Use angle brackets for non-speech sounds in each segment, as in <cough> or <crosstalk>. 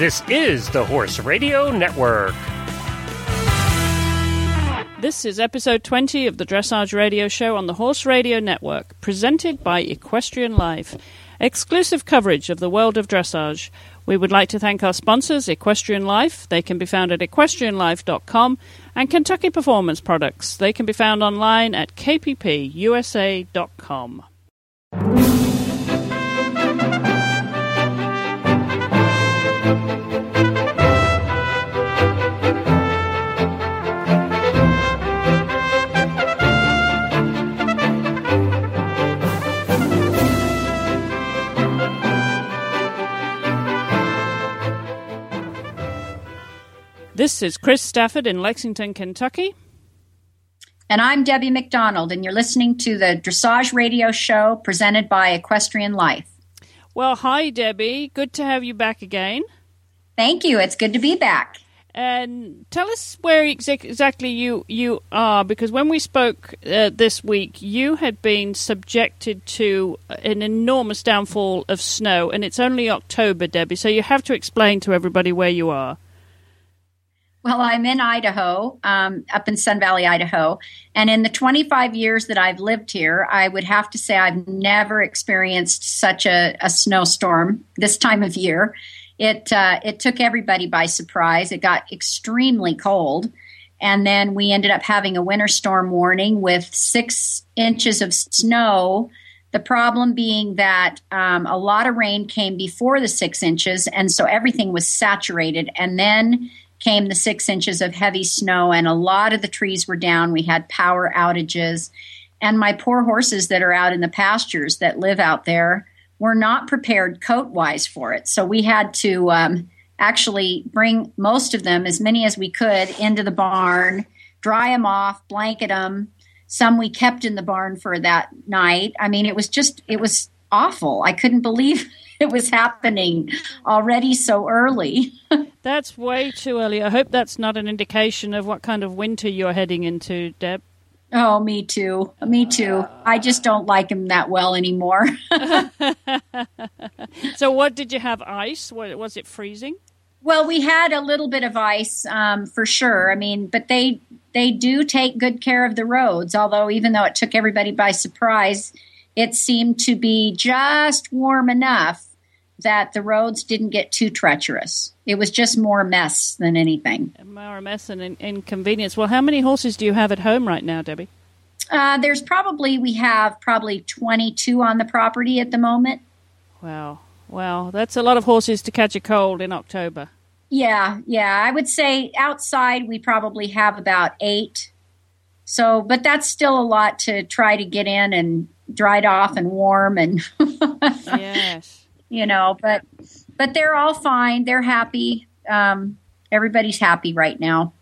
This is the Horse Radio Network. This is episode 20 of the Dressage Radio Show on the Horse Radio Network, presented by Equestrian Life. Exclusive coverage of the world of dressage. We would like to thank our sponsors, Equestrian Life. They can be found at equestrianlife.com and Kentucky Performance Products. They can be found online at kppusa.com. This is Chris Stafford in Lexington, Kentucky. And I'm Debbie McDonald, and you're listening to the Dressage Radio Show presented by Equestrian Life. Well, hi, Debbie. Good to have you back again. Thank you. It's good to be back. And tell us where exa- exactly you, you are, because when we spoke uh, this week, you had been subjected to an enormous downfall of snow, and it's only October, Debbie, so you have to explain to everybody where you are. Well, I'm in Idaho, um, up in Sun Valley, Idaho. And in the 25 years that I've lived here, I would have to say I've never experienced such a, a snowstorm this time of year. It, uh, it took everybody by surprise. It got extremely cold. And then we ended up having a winter storm warning with six inches of snow. The problem being that um, a lot of rain came before the six inches, and so everything was saturated. And then came the six inches of heavy snow, and a lot of the trees were down. We had power outages. And my poor horses that are out in the pastures that live out there were not prepared coat wise for it. So we had to um, actually bring most of them, as many as we could, into the barn, dry them off, blanket them. Some we kept in the barn for that night. I mean, it was just, it was awful. I couldn't believe <laughs> it was happening already so early. <laughs> that's way too early. I hope that's not an indication of what kind of winter you're heading into, Deb. Oh, me too. Me too. I just don't like him that well anymore. <laughs> so, what did you have? Ice? Was it freezing? Well, we had a little bit of ice um, for sure. I mean, but they they do take good care of the roads. Although, even though it took everybody by surprise, it seemed to be just warm enough that the roads didn't get too treacherous. It was just more mess than anything. More mess and inconvenience. Well, how many horses do you have at home right now, Debbie? Uh, there's probably we have probably 22 on the property at the moment. Wow, wow, that's a lot of horses to catch a cold in October. Yeah, yeah, I would say outside we probably have about eight. So, but that's still a lot to try to get in and dried off and warm and <laughs> yes you know, but but they're all fine. They're happy. Um, everybody's happy right now.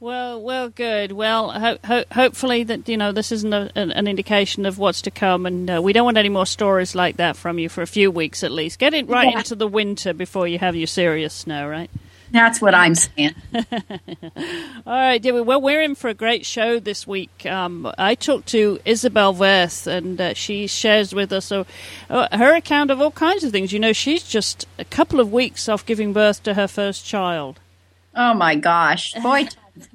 Well, well, good. Well, ho- ho- hopefully that you know this isn't a, an, indication of what's to come, and uh, we don't want any more stories like that from you for a few weeks at least. Get it right yeah. into the winter before you have your serious snow, right? That's what I'm saying. <laughs> All right, Debbie. Well, we're in for a great show this week. Um, I talked to Isabell Werth, and uh, she shares with us uh, her account of all kinds of things. You know, she's just a couple of weeks off giving birth to her first child. Oh my gosh, <laughs> boy,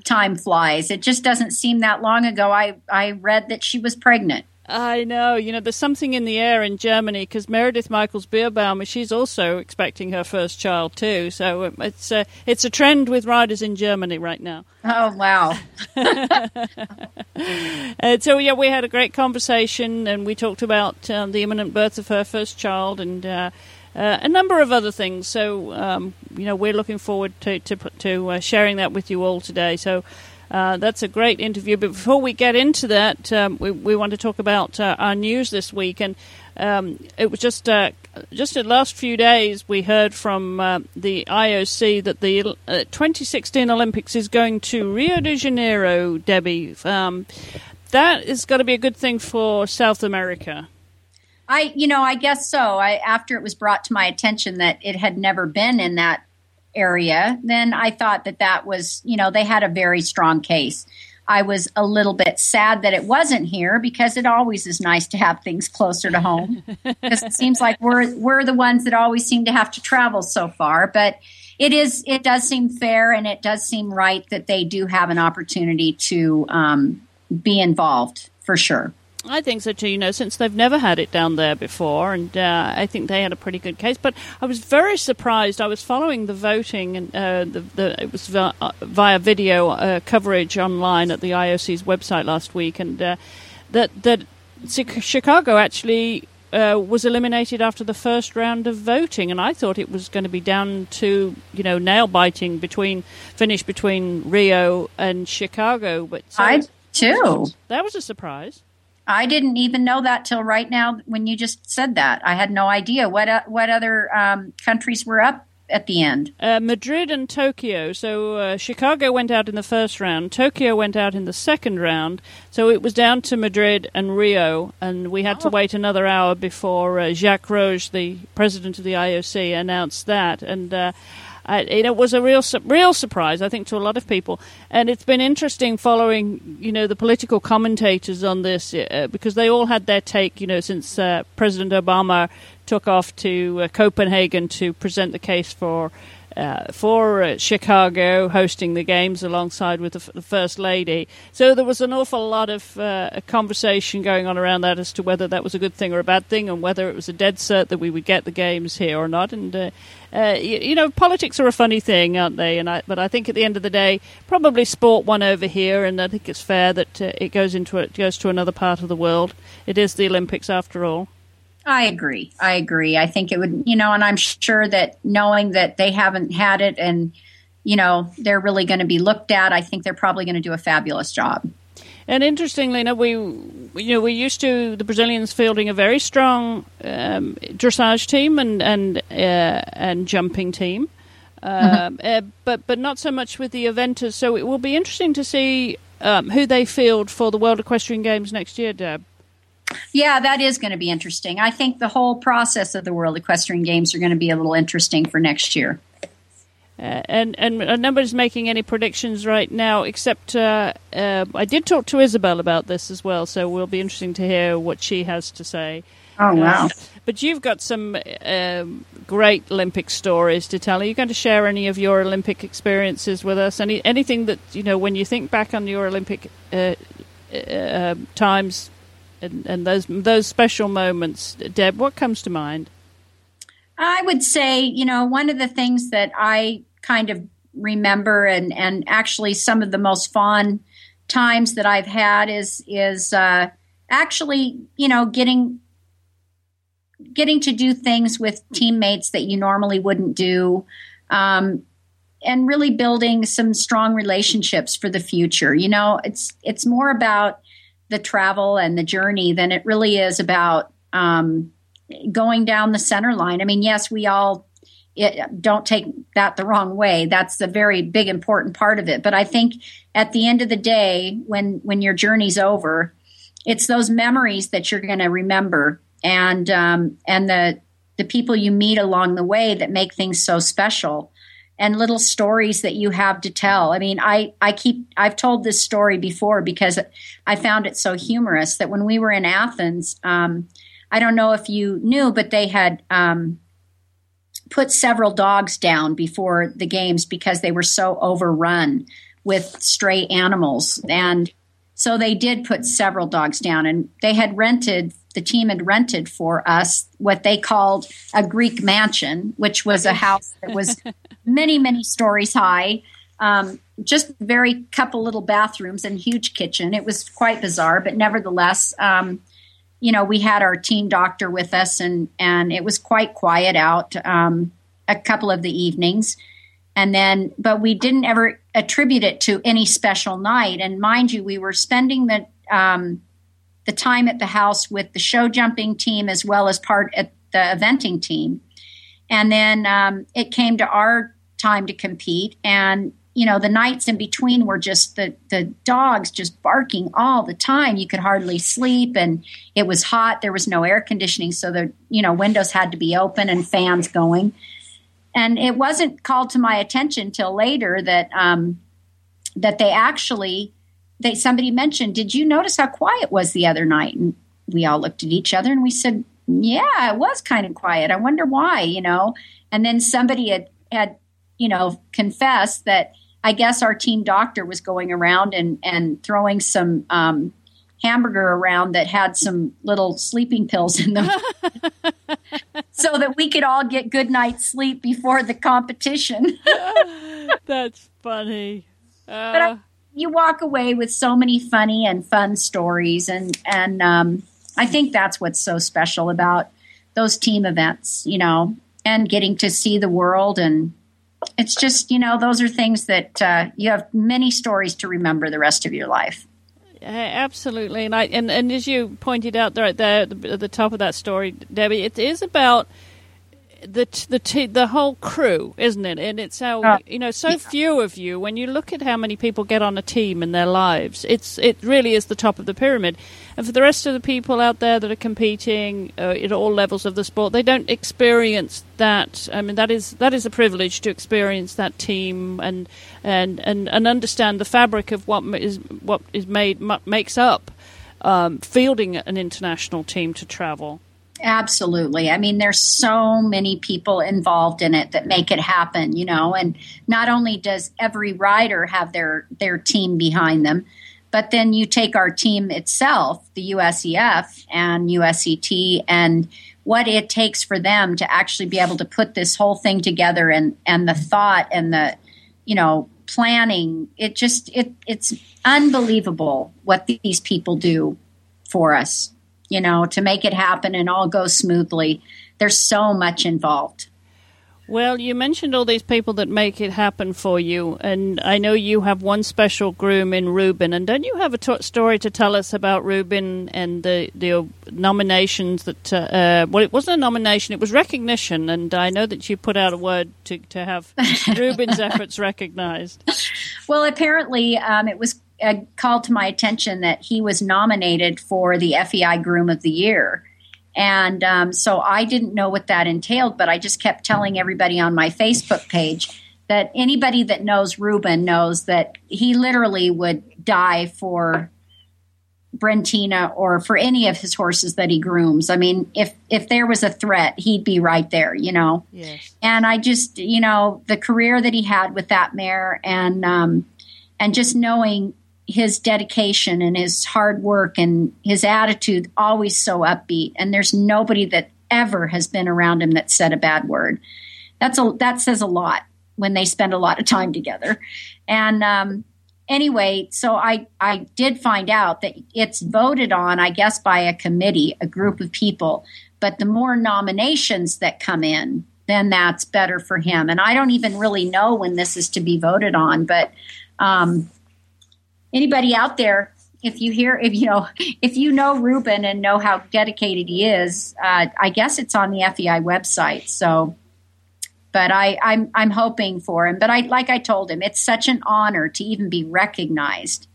time flies. It just doesn't seem that long ago. I I read that she was pregnant. I know. You know, there's something in the air in Germany because Meredith Michaels Beerbaum, she's also expecting her first child too. So um, it's a, it's a trend with riders in Germany right now. Oh wow! and <laughs> so yeah, we had a great conversation, and we talked about um, the imminent birth of her first child and. Uh, uh, a number of other things. So, um, you know, we're looking forward to to, to uh, sharing that with you all today. So, uh, that's a great interview. But before we get into that, um, we, we want to talk about uh, our news this week. And um, it was just uh, just the last few days we heard from uh, the IOC that the uh, 2016 Olympics is going to Rio de Janeiro, Debbie. Um, that is going to be a good thing for South America. I, you know, I guess so. I after it was brought to my attention that it had never been in that area, then I thought that that was, you know, they had a very strong case. I was a little bit sad that it wasn't here because it always is nice to have things closer to home. <laughs> because it seems like we're we're the ones that always seem to have to travel so far. But it is. It does seem fair, and it does seem right that they do have an opportunity to um, be involved for sure. I think so too. You know, since they've never had it down there before, and uh, I think they had a pretty good case. But I was very surprised. I was following the voting, and uh, the, the, it was via, uh, via video uh, coverage online at the IOC's website last week, and uh, that that Chicago actually uh, was eliminated after the first round of voting, and I thought it was going to be down to you know nail biting between finish between Rio and Chicago. But so I too. That was a surprise. I didn't even know that till right now when you just said that. I had no idea what uh, what other um, countries were up at the end. Uh, Madrid and Tokyo. So uh, Chicago went out in the first round. Tokyo went out in the second round. So it was down to Madrid and Rio, and we had oh. to wait another hour before uh, Jacques Rogge, the president of the IOC, announced that. And uh, it was a real real surprise, I think, to a lot of people. And it's been interesting following, you know, the political commentators on this uh, because they all had their take, you know, since uh, President Obama took off to uh, Copenhagen to present the case for uh, for uh, Chicago, hosting the games alongside with the, f- the, First Lady. So there was an awful lot of uh, conversation going on around that as to whether that was a good thing or a bad thing, and whether it was a dead cert that we would get the games here or not. And uh, uh, you, you, know, politics are a funny thing, aren't they? And I, but I think at the end of the day, probably sport won over here, and I think it's fair that uh, it goes into it goes to another part of the world. It is the Olympics after all. I agree. I agree. I think it would, you know, and I'm sure that knowing that they haven't had it and, you know, they're really going to be looked at, I think they're probably going to do a fabulous job. And interestingly, you know, we you know we're used to the Brazilians fielding a very strong um, dressage team and and uh, and jumping team, mm-hmm. uh, but but not so much with the eventers. So it will be interesting to see um, who they field for the World Equestrian Games next year, Deb. Yeah, that is going to be interesting. I think the whole process of the World Equestrian Games are going to be a little interesting for next year. Uh, and and nobody's making any predictions right now, except uh, uh, I did talk to Isabell about this as well, so we'll be interesting to hear what she has to say. Oh wow! but you've got some um, great Olympic stories to tell. Are you going to share any of your Olympic experiences with us? Any anything that you know when you think back on your Olympic uh, uh, times and, and those those special moments, Deb? What comes to mind? I would say, you know, one of the things that I kind of remember, and and actually some of the most fond times that I've had is is uh, actually, you know, getting getting to do things with teammates that you normally wouldn't do. Um, and really building some strong relationships for the future. You know, it's it's more about the travel and the journey than it really is about um, going down the center line. I mean, yes, we all it, don't take that the wrong way. That's a very big important part of it. But I think at the end of the day, when when your journey's over, it's those memories that you're going to remember, and um, and the the people you meet along the way that make things so special and little stories that you have to tell. I mean, I, I keep, I've told this story before because I found it so humorous that when we were in Athens, um, I don't know if you knew, but they had um, put several dogs down before the games because they were so overrun with stray animals. And so they did put several dogs down, and they had rented the team had rented for us what they called a Greek mansion, which was a house that was <laughs> many, many stories high. Um, just very couple little bathrooms and huge kitchen. It was quite bizarre, but nevertheless, um, you know, we had our teen doctor with us, and and it was quite quiet out um, a couple of the evenings, and then but we didn't ever attribute it to any special night. And mind you, we were spending the um, the time at the house with the show jumping team as well as part at the eventing team. And then um, it came to our time to compete. And, you know, the nights in between were just the, the dogs just barking all the time. You could hardly sleep and it was hot. There was no air conditioning. So the, you know, windows had to be open and fans going. And it wasn't called to my attention till later that, um, that they actually they somebody mentioned, "Did you notice how quiet was the other night?" And we all looked at each other and we said, "Yeah, it was kind of quiet. I wonder why." You know. And then somebody had had you know, confess that I guess our team doctor was going around and, and throwing some um, hamburger around that had some little sleeping pills in them <laughs> so that we could all get good night's sleep before the competition. <laughs> That's funny. Uh, but I, you walk away with so many funny and fun stories, and and um, I think that's what's so special about those team events, you know, and getting to see the world and it's just you know those are things that uh, you have many stories to remember the rest of your life. absolutely, and I and, and as you pointed out there at the, at the top of that story, Debbie, it is about the the t- the whole crew, isn't it? And it's how uh, you know so yeah. few of you. When you look at how many people get on a team in their lives, it's it really is the top of the pyramid. And for the rest of the people out there that are competing uh, at all levels of the sport, they don't experience that. I mean, that is that is a privilege to experience that team and and and, and understand the fabric of what is what is made makes up um, fielding an international team to travel. Absolutely. I mean, there's so many people involved in it that make it happen, you know, and not only does every rider have their, their team behind them, but then you take our team itself, the USEF and USET, and what it takes for them to actually be able to put this whole thing together and, and the thought and the, you know, planning. It just, it, it's unbelievable what these people do for us you know, to make it happen and all go smoothly. There's so much involved. Well, you mentioned all these people that make it happen for you, and I know you have one special groom in Ruben. And don't you have a t- story to tell us about Ruben and the the nominations that? Uh, uh, well, it wasn't a nomination; it was recognition. And I know that you put out a word to to have <laughs> Ruben's efforts recognized. Well, apparently, um, it was uh, called to my attention that he was nominated for the FEI Groom of the Year. And um, so I didn't know what that entailed, but I just kept telling everybody on my Facebook page that anybody that knows Ruben knows that he literally would die for Brentina or for any of his horses that he grooms. I mean, if if there was a threat, he'd be right there, you know. Yes. And I just, you know, the career that he had with that mare, and um, and just knowing his dedication and his hard work and his attitude always so upbeat. And there's nobody that ever has been around him that said a bad word. That's a that says a lot when they spend a lot of time together. And um, anyway so i i did find out that it's voted on i guess by a committee a group of people. But the more nominations that come in then that's better for him. And i don't even really know when this is to be voted on but um, anybody out there, if you hear, if you know, if you know Ruben and know how dedicated he is, uh, I guess it's on the FEI website. So, but I, I'm I'm hoping for him. But I, like I told him, it's such an honor to even be recognized.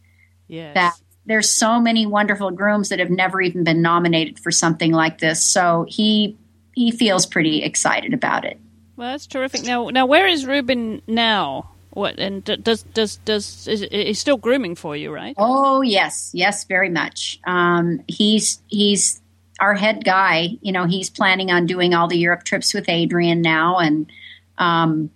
Yes. That there's so many wonderful grooms that have never even been nominated for something like this. So he he feels pretty excited about it. Well, that's terrific. Now, now, where is Ruben now? What and does does does is he's still grooming for you, right? Oh yes, yes, very much. Um, he's he's our head guy. You know, he's planning on doing all the Europe trips with Adrian now, and um,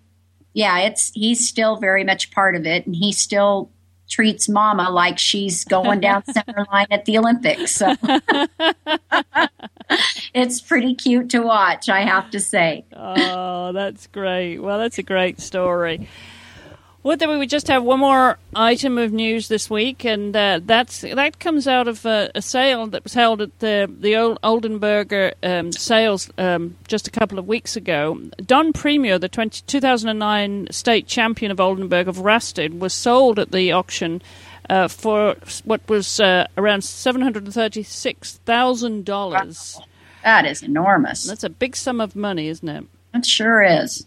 yeah, it's he's still very much part of it, and he still treats Mama like she's going down <laughs> center line at the Olympics. So <laughs> it's pretty cute to watch, I have to say. Oh, that's great. Well, that's a great story. Well, then we just have one more item of news this week, and uh, that's that comes out of uh, a sale that was held at the the Oldenburger um, sales um, just a couple of weeks ago. Don Premio, the 20, 2009 state champion of Oldenburg of Rastede, was sold at the auction uh, for what was uh, around seven hundred and thirty six thousand dollars. That is enormous. That's a big sum of money, isn't it? It sure is.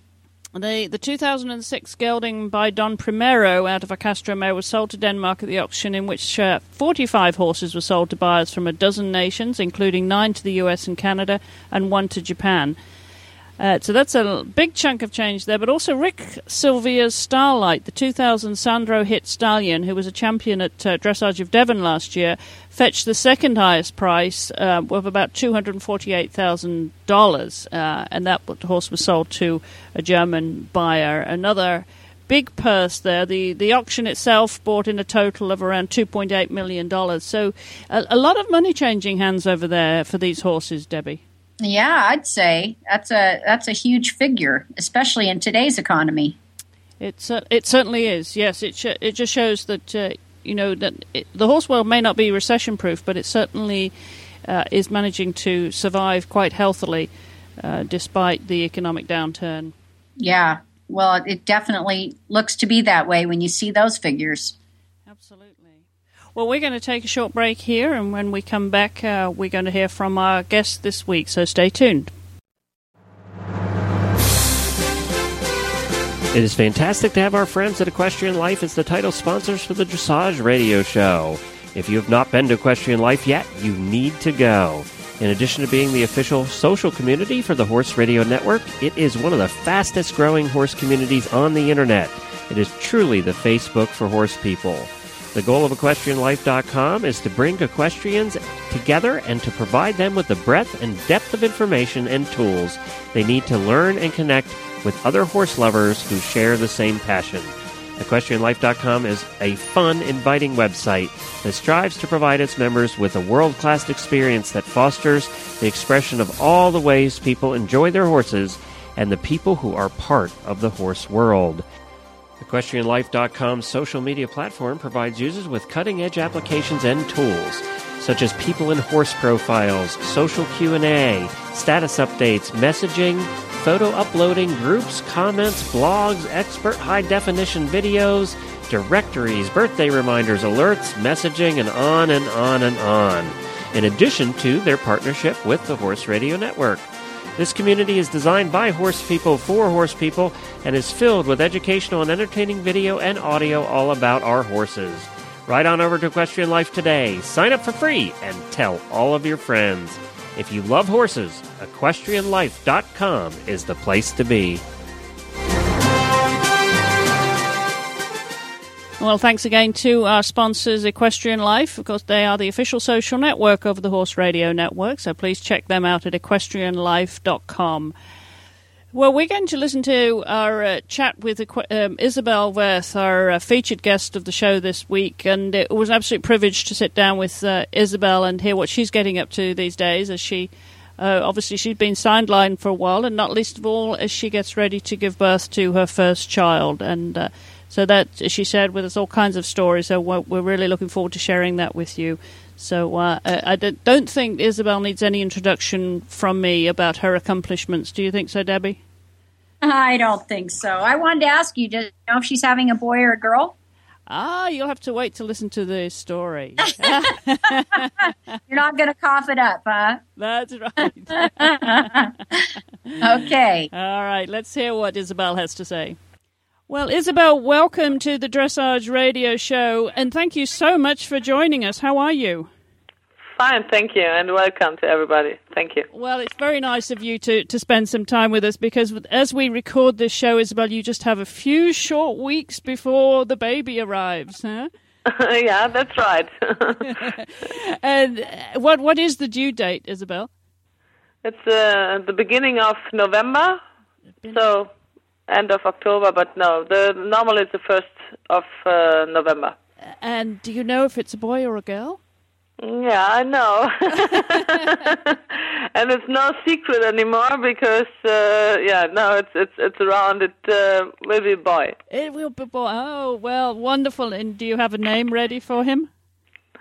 The, the 2006 gelding by Don Primero out of a Castro was sold to Denmark at the auction, in which uh, 45 horses were sold to buyers from a dozen nations, including nine to the US and Canada and one to Japan. Uh, so that's a big chunk of change there. But also Rick Sylvia's Starlight, the 2000 Sandro Hit stallion, who was a champion at uh, Dressage of Devon last year, fetched the second highest price uh, of about $248,000. Uh, and that horse was sold to a German buyer. Another big purse there. The the auction itself brought in a total of around two point eight million dollars. So a, a, lot of money changing hands over there for these horses, Debbie. Yeah, I'd say that's a that's a huge figure, especially in today's economy. It's uh, it certainly is. Yes, it sh- it just shows that uh, you know that it, the horse world may not be recession proof, but it certainly uh, is managing to survive quite healthily uh, despite the economic downturn. Yeah, well, it definitely looks to be that way when you see those figures. Well, we're going to take a short break here, and when we come back, uh, we're going to hear from our guest this week, so stay tuned. It is fantastic to have our friends at Equestrian Life as the title sponsors for the Dressage Radio Show. If you have not been to Equestrian Life yet, you need to go. In addition to being the official social community for the Horse Radio Network, it is one of the fastest growing horse communities on the internet. It is truly the Facebook for horse people. The goal of EquestrianLife.com is to bring equestrians together and to provide them with the breadth and depth of information and tools they need to learn and connect with other horse lovers who share the same passion. EquestrianLife.com is a fun, inviting website that strives to provide its members with a world class experience that fosters the expression of all the ways people enjoy their horses and the people who are part of the horse world. EquestrianLife.com's social media platform provides users with cutting edge applications and tools such as people and horse profiles, social Q&A, status updates, messaging, photo uploading, groups, comments, blogs, expert high definition videos, directories, birthday reminders, alerts, messaging, and on and on and on. In addition to their partnership with the Horse Radio Network. This community is designed by horse people for horse people and is filled with educational and entertaining video and audio all about our horses. Right on over to Equestrian Life today. Sign up for free and tell all of your friends. If you love horses, equestrianlife.com is the place to be. Well, thanks again to our sponsors, Equestrian Life. Of course, they are the official social network of the Horse Radio Network, so please check them out at equestrianlife.com. Well, we're going to listen to our uh, chat with um, Isabell Werth, our uh, featured guest of the show this week, and it was an absolute privilege to sit down with uh, Isabell and hear what she's getting up to these days. As she, uh, obviously, she's been sidelined for a while, and not least of all, as she gets ready to give birth to her first child, and uh, so that, as she said, with us all kinds of stories. So we're, we're really looking forward to sharing that with you. So uh, I don't think Isabell needs any introduction from me about her accomplishments. Do you think so, Debbie? I don't think so. I wanted to ask you, do you know if she's having a boy or a girl? Ah, you'll have to wait to listen to the story. <laughs> You're not going to cough it up, huh? That's right. <laughs> okay. <laughs> All right, let's hear what Isabell has to say. Well, Isabell, welcome to the Dressage Radio Show, and thank you so much for joining us. How are you? Fine, thank you, and welcome to everybody. Thank you. Well, it's very nice of you to, to spend some time with us because as we record this show, Isabell, you just have a few short weeks before the baby arrives, huh? <laughs> <laughs> yeah, that's right. <laughs> and uh, what what is the due date, Isabell? It's uh, the beginning of November, so end of October, but no, the normal is the first of uh, November. And do you know if it's a boy or a girl? Yeah, I know. <laughs> and it's no secret anymore because uh, yeah, no, it's it's it's around. It uh, will be a boy. It will be boy. Oh well, wonderful. And do you have a name ready for him?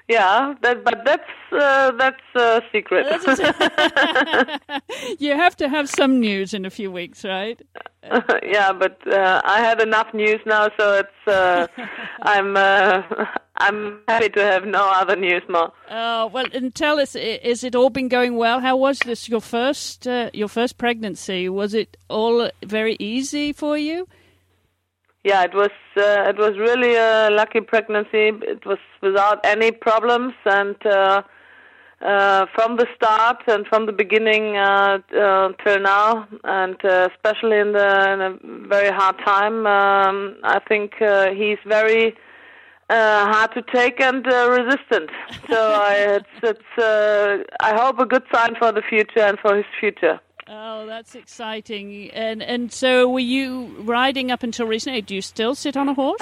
Yeah, that, but that's uh, that's a secret. <laughs> you have to have some news in a few weeks, right? <laughs> yeah, but uh, I had enough news now, so it's uh, <laughs> I'm uh, I'm happy to have no other news more. Oh well, and tell us, is it all been going well? How was this your first uh, your first pregnancy? Was it all very easy for you? Yeah, it was uh, it was really a lucky pregnancy. It was without any problems, and uh, uh, from the start and from the beginning uh, uh, till now, and uh, especially in, the, in a very hard time. Um, I think uh, he's very uh, hard to take and uh, resistant. So I, <laughs> it's, it's uh, I hope a good sign for the future and for his future. Oh, that's exciting! And and so, were you riding up until recently? Do you still sit on a horse?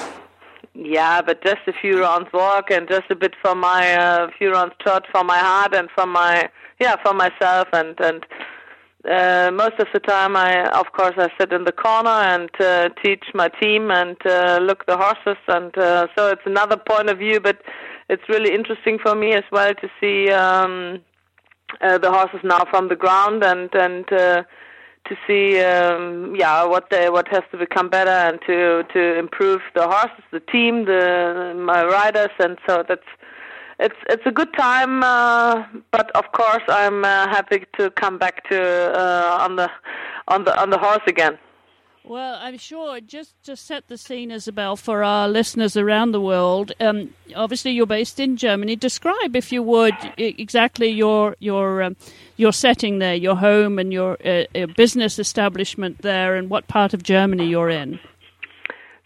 Yeah, but just a few rounds walk and just a bit for my uh, few rounds trot for my heart and for my yeah for myself and and uh, most of the time I of course I sit in the corner and uh, teach my team and uh, look the horses and uh, so it's another point of view but it's really interesting for me as well to see um, uh, the horses now from the ground and and uh, to see um, yeah what they what has to become better and to to improve the horses, the team, the my riders, and so that's it's it's a good time. Uh, but of course, I'm uh, happy to come back to uh, on the on the on the horse again. Well, I'm sure just to set the scene, Isabell, for our listeners around the world. Um, obviously, you're based in Germany. Describe, if you would, exactly your your um, your setting there, your home, and your uh, business establishment there, and what part of Germany you're in.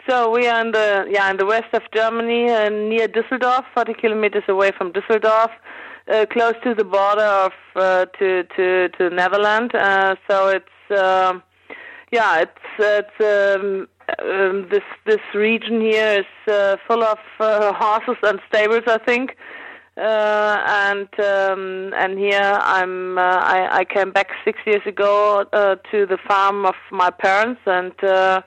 So we are in the yeah in the west of Germany, uh, near Düsseldorf, 40 kilometers away from Düsseldorf, uh, close to the border of uh, to to to Netherlands. Uh, so it's um, yeah, it's it's um, um, this this region here is uh, full of uh, horses and stables, I think. Uh, and um, and here I'm uh, I, I came back six years ago uh, to the farm of my parents and uh,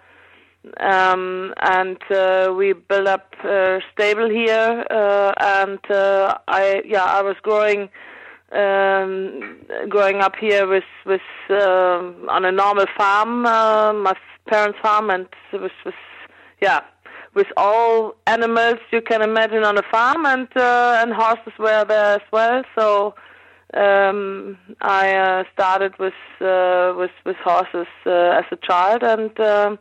um, and uh, we built up a stable here uh, and uh, I yeah I was growing um, growing up here with with uh, on a normal farm, uh, my parents' farm, and with with yeah with all animals you can imagine on a farm, and uh, and horses were there as well. So um, I uh, started with uh, with with horses uh, as a child, and uh,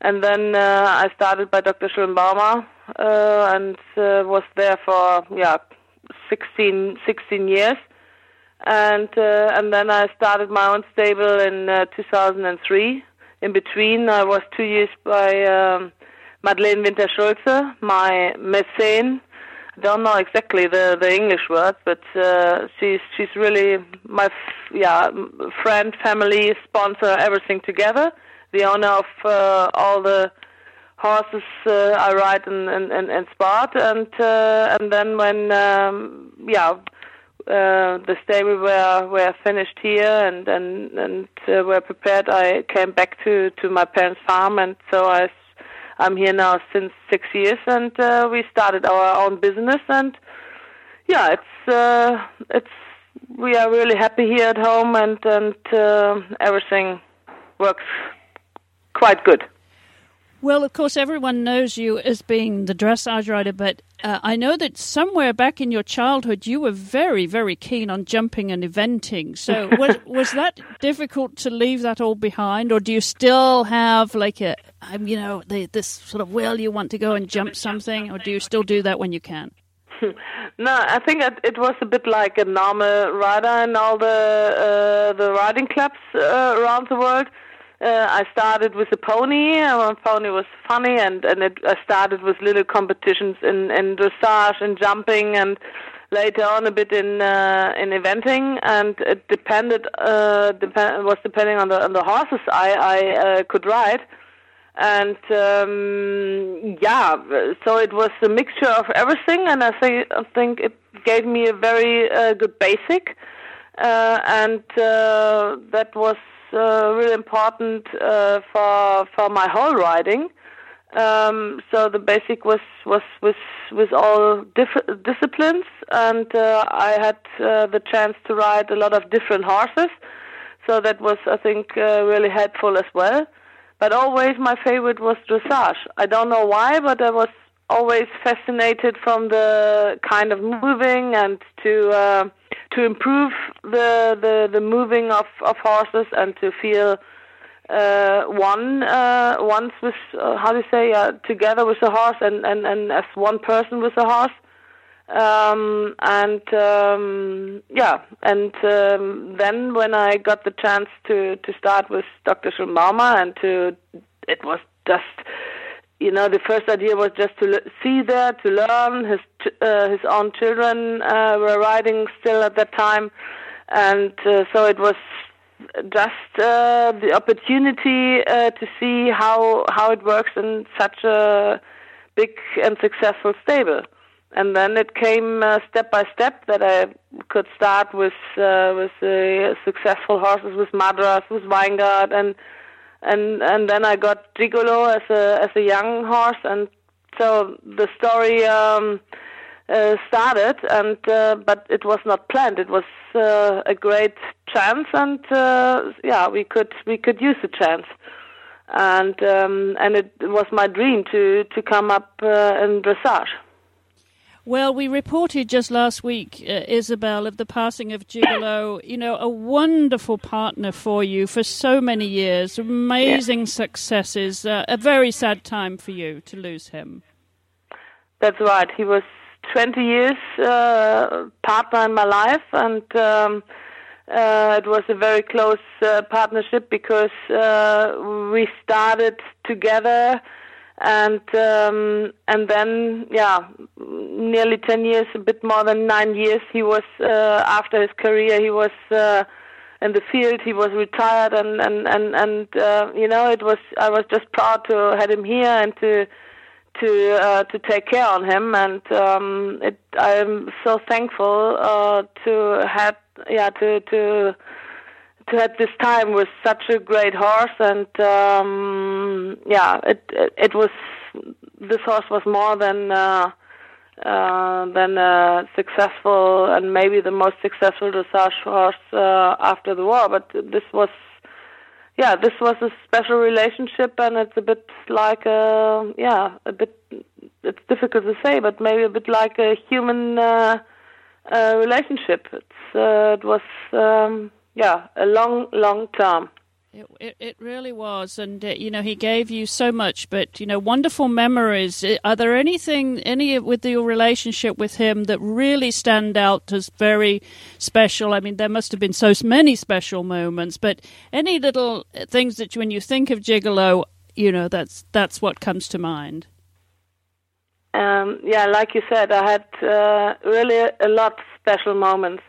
and then uh, I started by Dr. Schulten-Baumer uh, and uh, was there for yeah 16, 16 years. And uh, and then I started my own stable in uh, 2003. In between, I was two years by um, Madeleine Winter Schulze, my mécène. I don't know exactly the the English word, but uh, she's she's really my f- yeah friend, family, sponsor, everything together. The owner of uh, all the horses uh, I ride and and and, and sport, and uh, and then when um, yeah uh, the stable were were finished here and and and uh, were prepared. I came back to to my parents' farm, and so I I'm here now since six years, and uh, we started our own business. And yeah, it's uh, it's we are really happy here at home, and and uh, everything works quite good. Well, of course, everyone knows you as being the dressage rider, but uh, I know that somewhere back in your childhood you were very, very keen on jumping and eventing. So, <laughs> was, was that difficult to leave that all behind, or do you still have like a, um, you know, the, this sort of will you want to go and jump something, or do you still do that when you can? <laughs> no, I think it, it was a bit like a normal rider in all the uh, the riding clubs uh, around the world uh, I started with a pony. My pony was funny, and and it, I started with little competitions in in dressage and jumping, and later on a bit in uh, in eventing. And it depended uh, depend was depending on the on the horses I I uh, could ride. And um, yeah, so it was a mixture of everything, and I think I think it gave me a very uh, good basic, uh, and uh, that was really important uh, for for my whole riding. Um, so the basic was was was with all diff- disciplines, and uh, I had uh, the chance to ride a lot of different horses. So that was, I think, uh, really helpful as well. But always my favorite was dressage. I don't know why, but I was always fascinated from the kind of moving and to uh, to improve the, the the moving of of horses and to feel uh, one uh, once with uh, how do you say uh, together with the horse and, and and as one person with the horse Um, and um, yeah, and um, then when I got the chance to to start with Dr. Schulten-Baumer and to, it was just, you know, the first idea was just to see there, to learn. His uh, his own children uh, were riding still at that time, and uh, so it was just uh, the opportunity uh, to see how how it works in such a big and successful stable and then it came uh, step by step that I could start with with successful horses with Madras, with Weingart, and and and then I got Gigolo as a as a young horse, and so the story um, uh, started, and uh, but it was not planned. It was uh, a great chance, and uh, yeah, we could we could use the chance. And um, and it was my dream to to come up uh, in dressage. Well, we reported just last week, uh, Isabell, of the passing of Gigolo. You know, a wonderful partner for you for so many years, amazing yeah. successes. Uh, a very sad time for you to lose him. That's right. He was 20 years uh, partner in my life, and um, uh, it was a very close uh, partnership because uh, we started together and um, and then yeah, nearly ten years, a bit more than nine years. He was uh, after his career, he was uh, in the field. He was retired, and and and and uh, you know, it was I was just proud to have him here and to to uh, to take care on him, and um, it, I'm so thankful uh, to have yeah to to to have this time with such a great horse, and um, yeah, it, it, it was this horse was more than uh, uh, than successful and maybe the most successful dressage horse uh, after the war. But this was, yeah, this was a special relationship, and it's a bit like a yeah, a bit. It's difficult to say, but maybe a bit like a human uh, uh, relationship. It's uh, it was. Um, yeah, a long, long term. It, it, it really was, and uh, you know he gave you so much, but you know wonderful memories. Are there anything, any with your relationship with him that really stand out as very special? I mean, there must have been so many special moments, but any little things that when you think of Gigolo, you know that's that's what comes to mind. Um, yeah, like you said, I had uh, really a lot of special moments.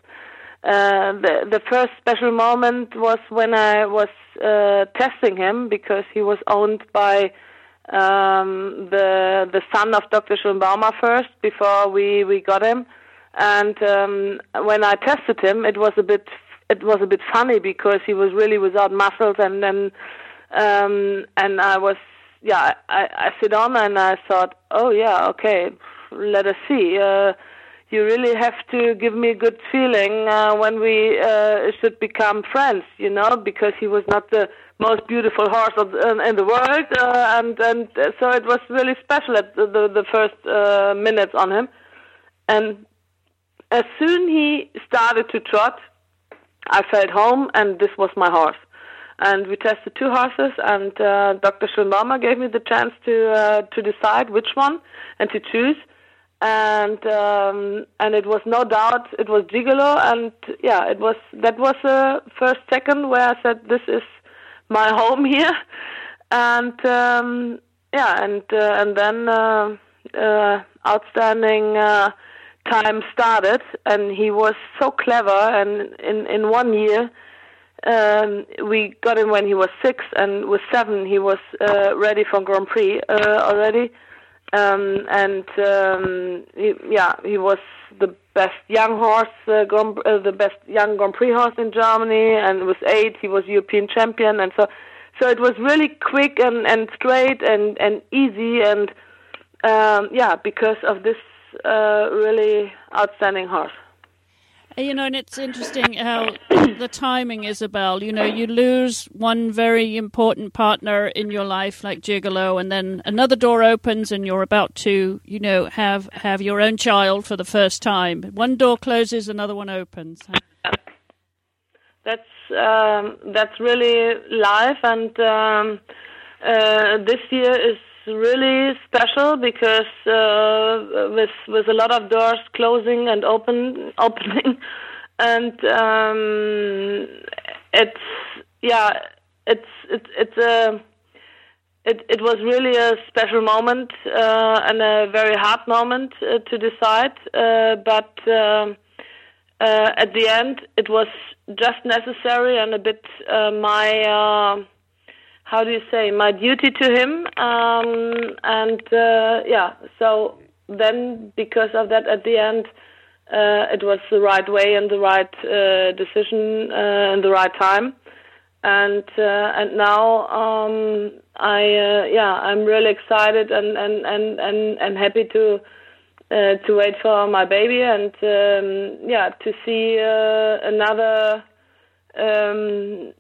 Uh, the the first special moment was when I was uh, testing him because he was owned by um, the the son of Dr. Schulten-Baumer first before we we got him, and um, when I tested him, it was a bit it was a bit funny because he was really without muscles and then um, and I was yeah I, I sit on and I thought oh yeah okay let us see. Uh, you really have to give me a good feeling uh, when we uh, should become friends, you know, because he was not the most beautiful horse of, uh, in the world, uh, and and so it was really special at the the, the first uh, minutes on him, and as soon he started to trot, I felt home, and this was my horse. And we tested two horses, and uh, Dr. Schulten-Baumer gave me the chance to uh, to decide which one and to choose and um, and it was no doubt it was Gigolo, and yeah, it was that was the first second where I said this is my home <laughs> here, and um, yeah, and uh, and then uh, uh, outstanding uh, time started, and he was so clever, and in in one year. Um, we got him when he was six, and with seven he was uh, ready for Grand Prix uh, already um, and um, he, yeah, he was the best young horse, uh, Grand, uh, the best young Grand Prix horse in Germany, and with eight he was European champion, and so so it was really quick and and straight and and easy, and um, yeah, because of this uh, really outstanding horse. You know, and it's interesting how <coughs> the timing, Isabell. You know, you lose one very important partner in your life, like Gigolo, and then another door opens, and you're about to, you know, have have your own child for the first time. One door closes, another one opens. <laughs> That's um, that's really life, and um, uh, this year is really special because uh, with with a lot of doors closing and open <laughs> opening, and um, it's yeah, it's it's it's a it it was really a special moment uh, and a very hard moment uh, to decide, uh, but um, uh, at the end it was just necessary and a bit uh, my uh, how do you say my duty to him, um, and yeah, so then because of that at the end. it was the right way and the right decision and the right time and uh, and now um, I uh, yeah I'm really excited and and and and, and happy to uh, to wait for my baby and um, yeah to see uh, another um,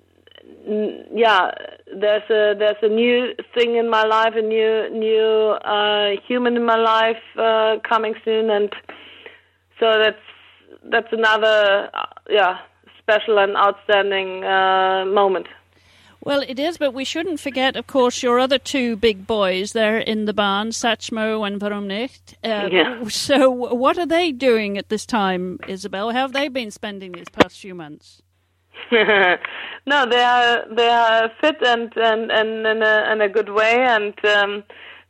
yeah there's a there's a new thing in my life a new new uh, human in my life uh, coming soon and so that's that's another yeah special and outstanding uh, moment. Well, it is, but we shouldn't forget, of course, your other two big boys there in the band, Satchmo and Warum Nicht. Uh, yeah. So, what are they doing at this time, Isabell? How have they been spending these past few months? <laughs> no, they are they are fit and and and in a, in a good way, and um,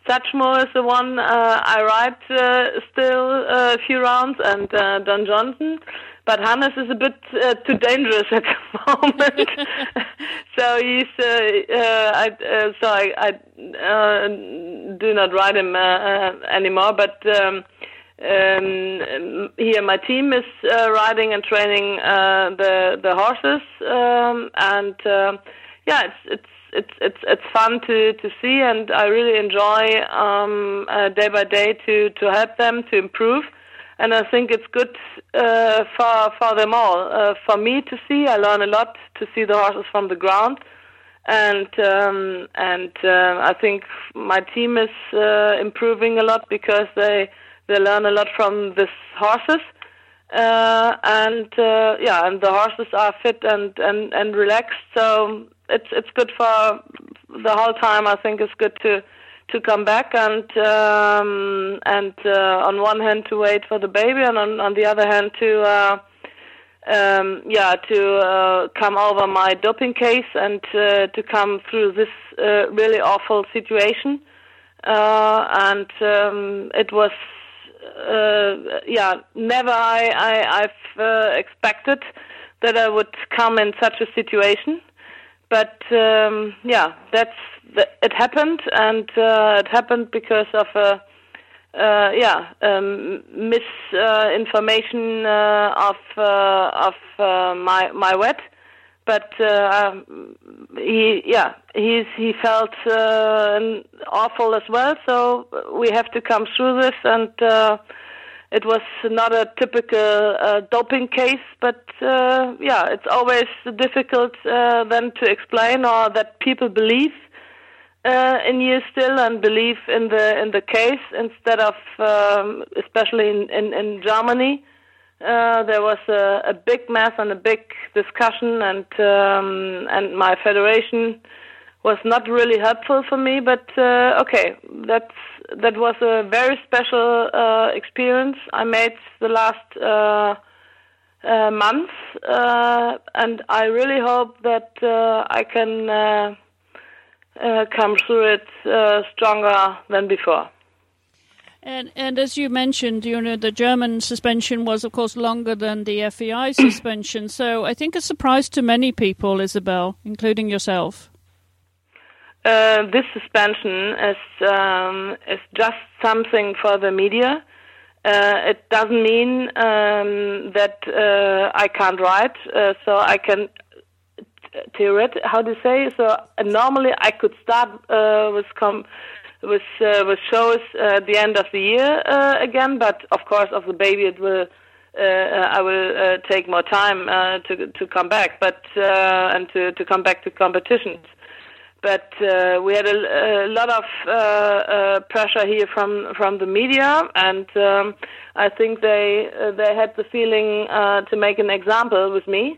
Satchmo is the one uh, I ride uh, still a few rounds, and uh, Don Johnson. But Hannes is a bit uh, too dangerous at the <laughs> moment, <laughs> so he's uh, uh, I, uh, so I, I uh, do not ride him uh, uh, anymore. But um, um, here my team is uh, riding and training uh, the the horses, um, and uh, yeah, it's it's it's it's it's fun to to see, and I really enjoy um, uh, day by day to to help them to improve and I think it's good uh, for for them all. Uh, for me to see, I learn a lot to see the horses from the ground, and um, and uh, I think my team is uh, improving a lot because they they learn a lot from these horses, uh, and uh, yeah, and the horses are fit and and and relaxed. So it's it's good for the whole time. I think it's good to to come back and um, and uh, on one hand to wait for the baby and on, on the other hand to uh, um, yeah to uh, come over my doping case and uh, to come through this uh, really awful situation uh, and um, it was uh, yeah never I, I I've uh, expected that I would come in such a situation but um, yeah that's it happened, and uh, it happened because of a uh, yeah um, misinformation uh, of uh, of uh, my my wet. But uh, um, he yeah he's he felt awful as well. So we have to come through this and. uh, It was not a typical doping case, but yeah, it's always difficult then to explain or that people believe uh, in you still and believe in the in the case instead of um, especially in in, in Germany. Uh, there was a, a big mess and a big discussion, and um, and my federation was not really helpful for me. But uh, okay, that's that was a very special uh, experience I made the last uh, uh, months, and I really hope that I can. Come through it stronger than before. And and as you mentioned, you know the German suspension was, of course, longer than the FEI <coughs> suspension. So I think a surprise to many people, Isabell, including yourself. Uh, this suspension is um, is just something for the media. Uh, it doesn't mean um, that uh, I can't write, uh, so I can theoret how to say so uh, normally I could start uh, with com with uh, with shows uh, at the end of the year uh, again but of course of the baby it will uh, I will uh, take more time uh, to to come back but uh, and to to come back to competitions. But uh, we had a, a lot of uh, uh, pressure here from from the media, and um, I think they uh, they had the feeling uh, to make an example with me,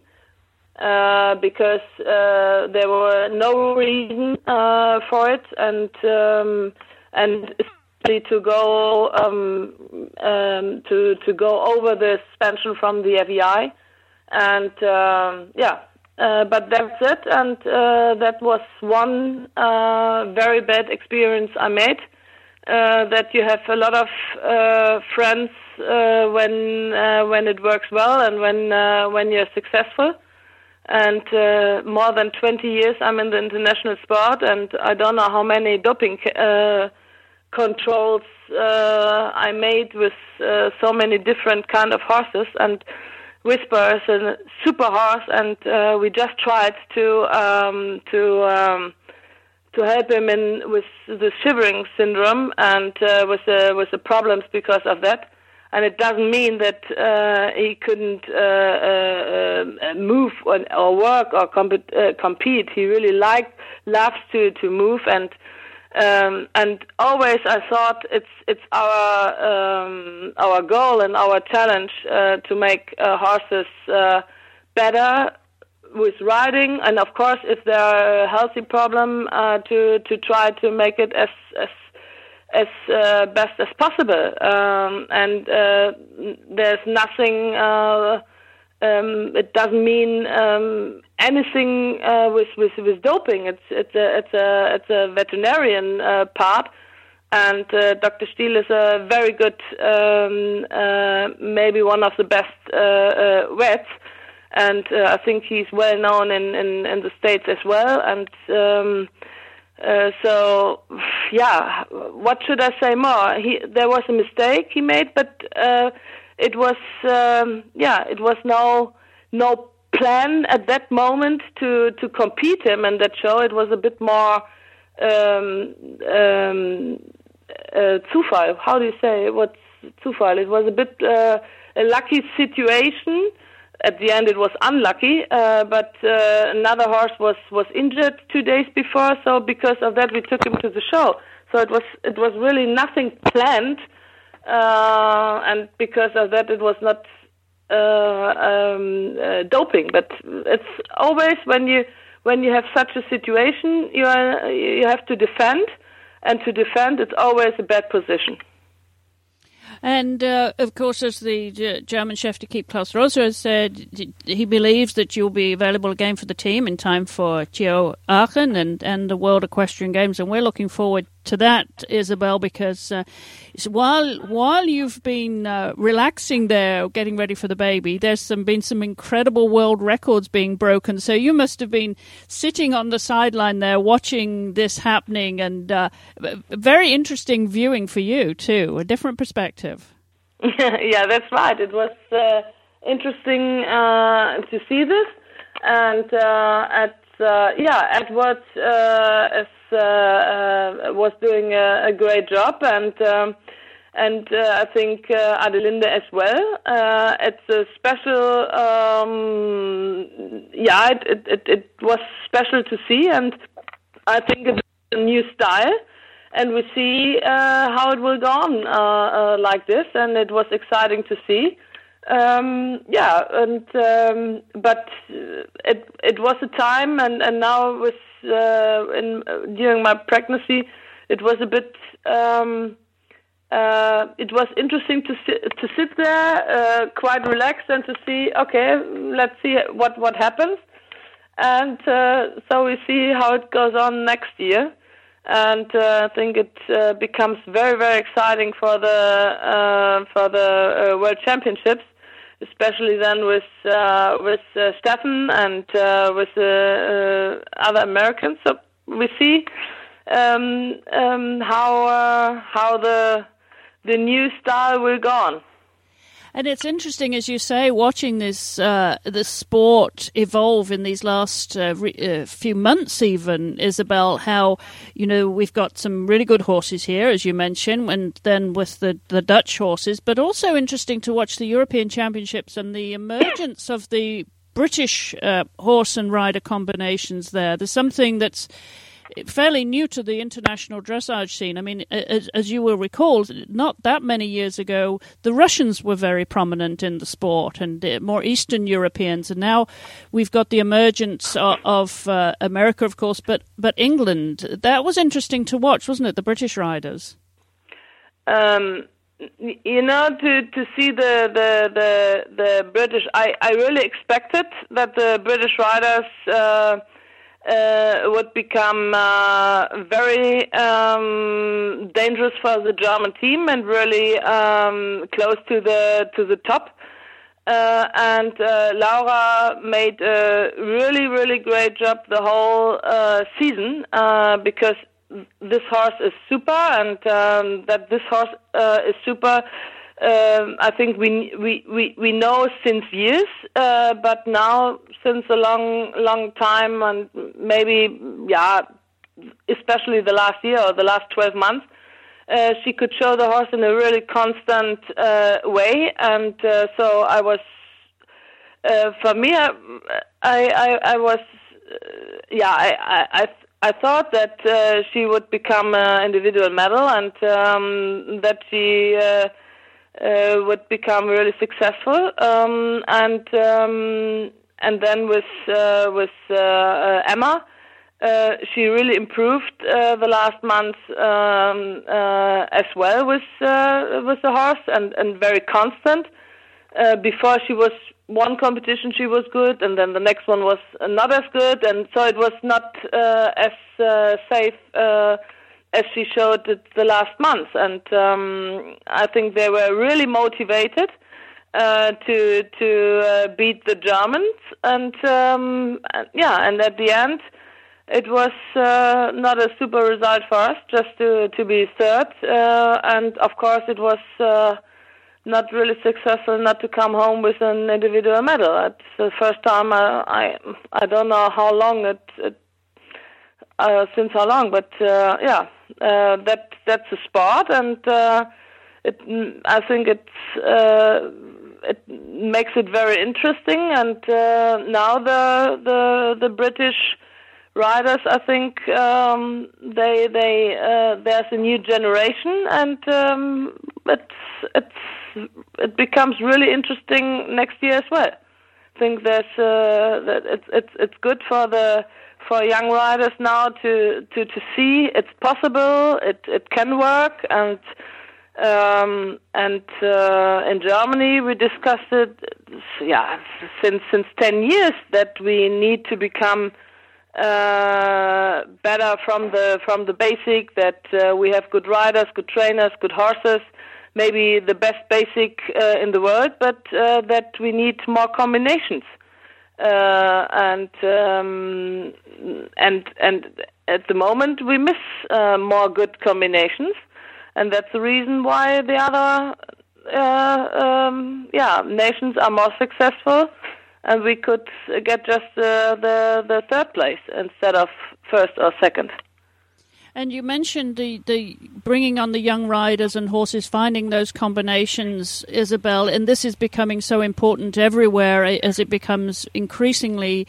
uh, because uh, there were no reason uh, for it, and um, and to go um, um, to to go over the suspension from the FEI, and um, yeah. Uh, but that's it, and uh, that was one very bad experience I made. That you have a lot of friends when when it works well and when when you're successful, and uh, more than 20 years I'm in the international sport, and I don't know how many doping uh, controls uh, I made with uh, so many different kind of horses. And Whisper is a super horse, and uh, we just tried to um, to um, to help him in with the shivering syndrome and uh, with the with the problems because of that and it doesn't mean that uh, he couldn't uh, uh, uh move or, or, work or comp- uh, compete. He really liked, loves to to move, and um, and always I thought it's it's our um, our goal and our challenge uh, to make horses better with riding, and of course, if there are a healthy problem, to to try to make it as as as uh, best as possible. Um, and uh, there's nothing. Uh, um, it doesn't mean um, anything uh, with, with with doping. It's it's a it's a it's a veterinarian uh, part. And uh, Dr. Steele is a very good, um, maybe one of the best vets, and I think he's well known in, in, in the states as well. And um, uh, so, yeah, what should I say more? He, there was a mistake he made, but uh, it was, um, yeah, it was no no plan at that moment to to compete him in that show. It was a bit more um, um, uh, Zufall. How do you say what's Zufall? It was a bit uh, a lucky situation at the end it was unlucky, uh, but uh, another horse was was injured two days before, so because of that we took him to the show. So it was it was really nothing planned, uh, and because of that it was not uh, um, uh, doping. But it's always when you when you have such a situation, you are, you have to defend, and to defend it's always a bad position. And uh, of course, as the G- German chef d'equipe Klaus Roser has said, he believes that you'll be available again for the team in time for CHIO Aachen and, and the World Equestrian Games. And we're looking forward to that, Isabell, because uh, while while you've been uh, relaxing there, getting ready for the baby, there's some been some incredible world records being broken. So you must have been sitting on the sideline there, watching this happening, and uh, very interesting viewing for you too, a different perspective. <laughs> yeah, that's right. It was uh, interesting uh, to see this, and uh, at yeah, Edward uh, uh, was doing a, a, great job, and um, and uh, I think Adelinde as well. it's a special, um, yeah, it, it it was special to see, and I think it's a new style and we see uh, how it will go on uh, uh, like this, and it was exciting to see. Um, yeah, and um, but it it was a time, and and now with uh, in during my pregnancy, it was a bit. Um, uh, it was interesting to sit, to sit there, uh, quite relaxed, and to see. Okay, let's see what what happens, and uh, so we see how it goes on next year. And uh, I think it uh, becomes very very exciting for the uh, for the uh, World Championships especially then with uh, with uh, Steffen and uh, with uh, other Americans. So we see um, um, how uh, how the the new style will go on. And it's interesting, as you say, watching this uh, the sport evolve in these last uh, re- uh, few months, even Isabell. How you know we've got some really good horses here, as you mentioned, and then with the the Dutch horses, but also interesting to watch the European Championships and the emergence of the British uh, horse and rider combinations. There, there's something that's fairly new to the international dressage scene. I mean, as, as, you will recall, not that many years ago, the Russians were very prominent in the sport and uh, more Eastern Europeans, and now we've got the emergence of, of uh, America, of course, but but England. That was interesting to watch, wasn't it? The British riders. Um, you know, to to see the the the, the British, I I really expected that the British riders. Uh, uh, would become uh, very um, dangerous for the German team and really um, close to the to the top. Uh, and uh, Laura made a really, really great job the whole uh, season uh, because this horse is super, and um, that this horse is super um, I think we we we we know since years, uh, but now since a long long time, and maybe yeah, especially the last year or the last twelve months, uh, she could show the horse in a really constant uh, way, and uh, so I was. Uh, for me, I I, I was uh, yeah I I I thought that she would become an individual medal and um, that she uh, would become really successful. Um, and um, and then with uh, with uh, uh Emma, uh, she really improved uh, the last month um, as well with with the horse and and very constant. before she was one competition she was good, and then the next one was not as good, and so it was not as safe as she showed the last month. And um, I think they were really motivated uh, to to uh, beat the Germans. And, um, yeah, and at the end, it was uh, not a super result for us, just to to be third. Uh, and of course, it was. Uh, not really successful not to come home with an individual medal. It's the first time I I, I don't know how long it, it uh, since how long, but uh, yeah, uh, that that's a sport, and uh, it I think it's uh, it makes it very interesting. And uh, now the the the British riders, I think um, they they uh, there's a new generation, and um, it's it's it becomes really interesting next year as well. I think there's uh, that it's it's it's good for the for young riders now to to to see it's possible, it it can work, and um, and uh, in Germany we discussed it, yeah, since since ten years that we need to become uh, better from the from the basic. That uh, we have good riders, good trainers, good horses. Maybe the best basic uh, in the world, but uh, that we need more combinations. Uh, and um, and and at the moment we miss uh, more good combinations, and that's the reason why the other uh, um, yeah nations are more successful, and we could get just the the third place instead of first or second. And you mentioned the, the bringing on the young riders and horses, finding those combinations, Isabell, and this is becoming so important everywhere eh, as it becomes increasingly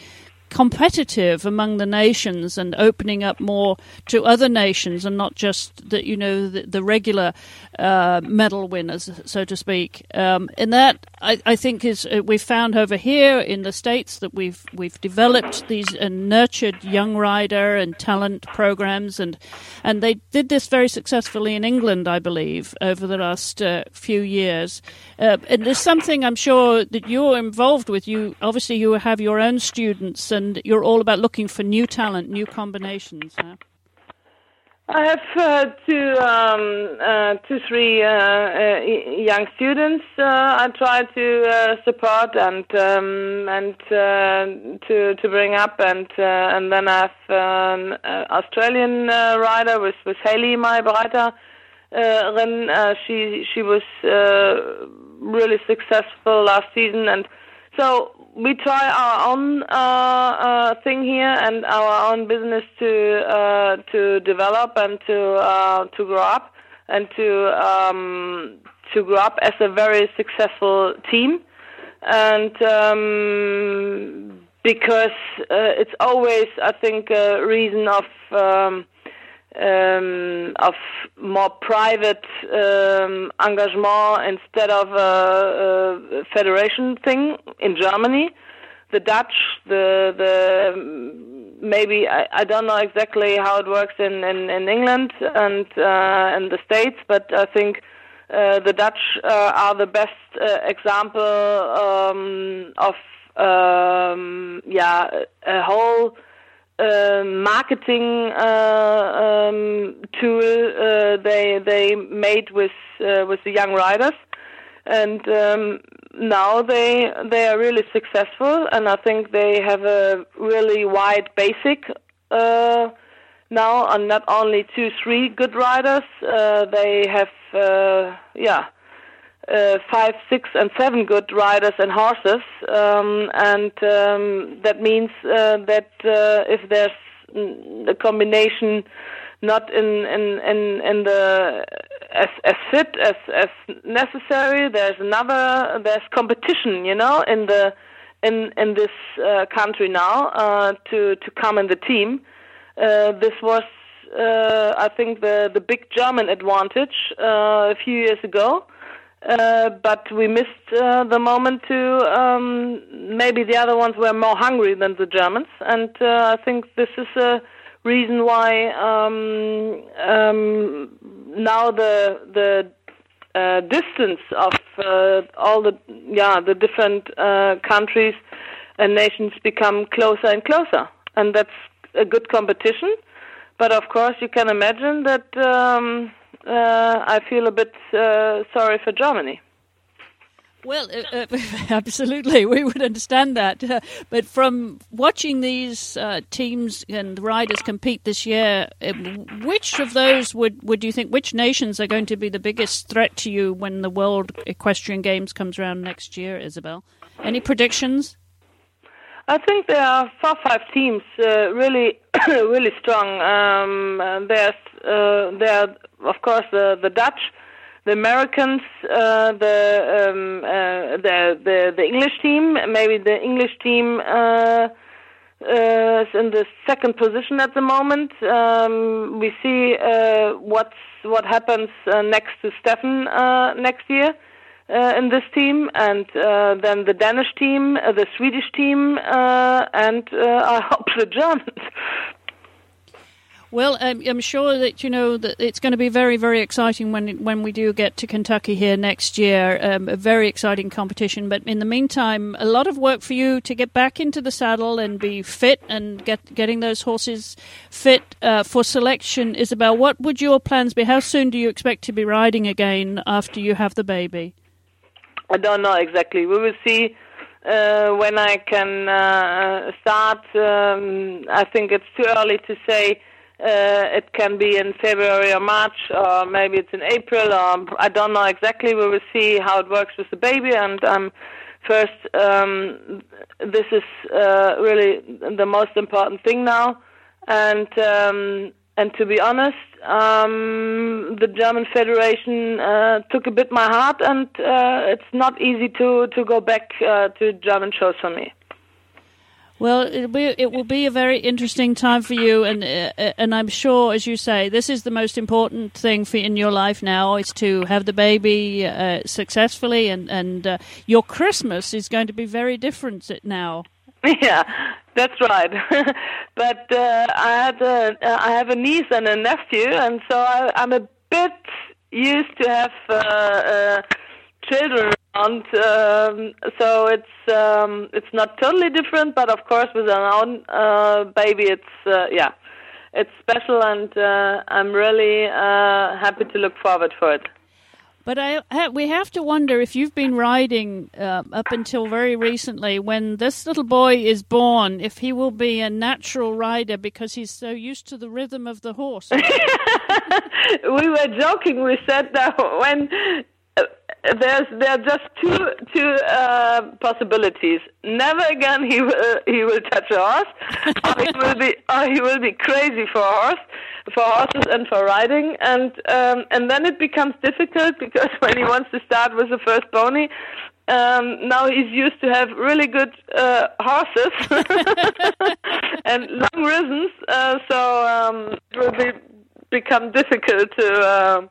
competitive among the nations and opening up more to other nations and not just the you know the, the regular uh, medal winners, so to speak. Um, and that I, I, think is uh, we've found over here in the states that we've we've developed these uh, nurtured young rider and talent programs and and they did this very successfully in England, I believe, over the last uh, few years. Uh, and there's something I'm sure that you're involved with. You obviously you have your own students and you're all about looking for new talent, new combinations. Huh? I have uh, two, um, uh, two, three uh, uh young students. Uh, I try to uh, support and um, and to to bring up, and and then I have an Australian rider with with Hayley, my Breiter. she she was really successful last season, and so we try our own uh, uh, thing here and our own business to uh, to develop and to uh, to grow up and to um, to grow up as a very successful team. And um, because uh, it's always, I think, a reason of um, um, of more private um, engagement instead of a, a, federation thing in Germany. The Dutch, the the maybe I, I don't know exactly how it works in in, in England and uh, in the States, but I think. Uh, the Dutch uh, are the best uh, example um, of um, yeah a whole uh, marketing uh, um, tool uh, they they made with uh, with the young riders, and um, now they they are really successful, and I think they have a really wide basic uh, now, and not only two three good riders. Uh, they have yeah uh, five, six, and seven good riders and horses, um, and um, that means uh, that uh, if there's a combination not in in in, in the as as fit as as necessary, there's another there's competition, you know, in the in in this uh, country now uh, to to come in the team. Uh, this was. I think the the big German advantage a few years ago, uh, but we missed uh, the moment to um, maybe the other ones were more hungry than the Germans, and uh, I think this is a reason why um, um, now the the uh, distance of uh, all the yeah the different countries and nations become closer and closer, and that's a good competition. But of course, you can imagine that. Uh, I feel a bit uh, sorry for Germany. Well, uh, uh <laughs> absolutely, we would understand that. Uh, but from watching these uh, teams and riders compete this year, which of those would, would you think, which nations are going to be the biggest threat to you when the World Equestrian Games comes around next year, Isabell? Any predictions? I think there are four, five teams uh, really, <coughs> really strong. Um, there's, uh, there, of course, the the Dutch, the Americans, uh, the, um, uh, the the the English team. Maybe the English team uh, uh, is in the second position at the moment. Um, we see what's what happens next to Steffen next year uh, in this team, and uh, then the Danish team, uh, the Swedish team, uh, and uh, I <laughs> hope the Germans. Well, um, I'm sure that you know that it's going to be very, very exciting when when we do get to Kentucky here next year. Um, a very exciting competition. But in the meantime, a lot of work for you to get back into the saddle and be fit and get getting those horses fit uh, for selection. Isabell, what would your plans be? How soon do you expect to be riding again after you have the baby? I don't know exactly. We will see uh, when I can uh, start. Um, I think it's too early to say. Uh, it can be in February or March, or maybe it's in April, or I don't know exactly. We will see how it works with the baby. And um, first, um, this is uh, really the most important thing now. And um, and to be honest, um, the German Federation uh, took a bit my heart, and uh, it's not easy to to go back uh, to German shows for me. Well, it'll be, it will be a very interesting time for you, and uh, uh, and I'm sure, as you say, this is the most important thing for in your life now is to have the baby uh, successfully, and and your Christmas is going to be very different now. <laughs> Yeah, that's right. <laughs> but uh, I had a, I have a niece and a nephew, and so I, I'm a bit used to have uh, uh, children around. Um, so it's um, it's not totally different, but of course with an own uh, baby, it's uh, yeah, it's special, and uh, I'm really uh, happy to look forward for it. But I, we have to wonder if you've been riding uh, up until very recently, when this little boy is born, if he will be a natural rider because he's so used to the rhythm of the horse. <laughs> we were joking. We said that when there's there are just two two uh, possibilities. Never again he will he will touch a horse, or he will be or he will be crazy for horse for horses and for riding, and um, and then it becomes difficult because <laughs> when he wants to start with the first pony, Um, now he's used to have really good uh, horses <laughs> and long reasons, uh, so um, it will be become difficult to um,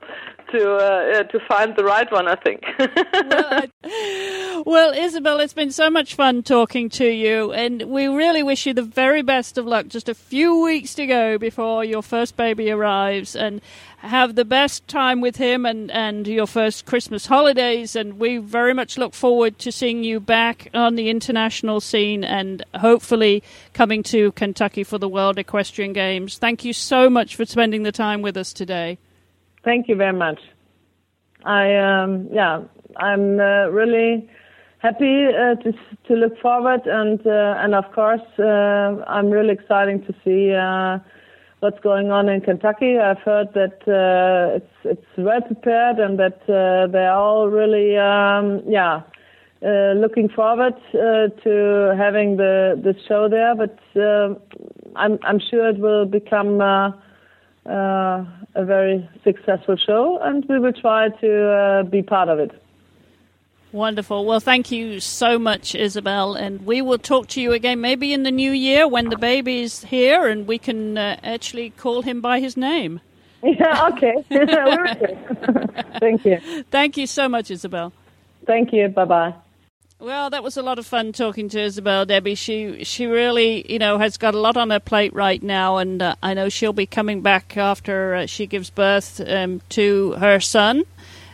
to uh, to find the right one. I think. well, <laughs> well, Isabell, it's been so much fun talking to you, and we really wish you the very best of luck. Just a few weeks to go before your first baby arrives, and have the best time with him and, and your first Christmas holidays. And we very much look forward to seeing you back on the international scene and hopefully coming to Kentucky for the World Equestrian Games. Thank you so much for spending the time with us today. Thank you very much. I um, yeah, I'm uh, really happy uh, to to look forward and uh, and of course uh, I'm really excited to see uh, what's going on in Kentucky. I've heard that uh, it's it's well prepared and that uh, they're all really um, yeah. uh, looking forward to having the the show there, but I'm I'm sure it will become uh, a very successful show, and we will try to uh, be part of it. Wonderful. Well, thank you so much, Isabell. And we will talk to you again maybe in the new year when the baby's here and we can uh, actually call him by his name. Yeah, okay. <laughs> <laughs> Thank you. Thank you so much, Isabell. Thank you. Bye bye. Well, that was a lot of fun talking to Isabell, Debbie. She she really, you know, has got a lot on her plate right now, and uh, I know she'll be coming back after uh, she gives birth um, to her son.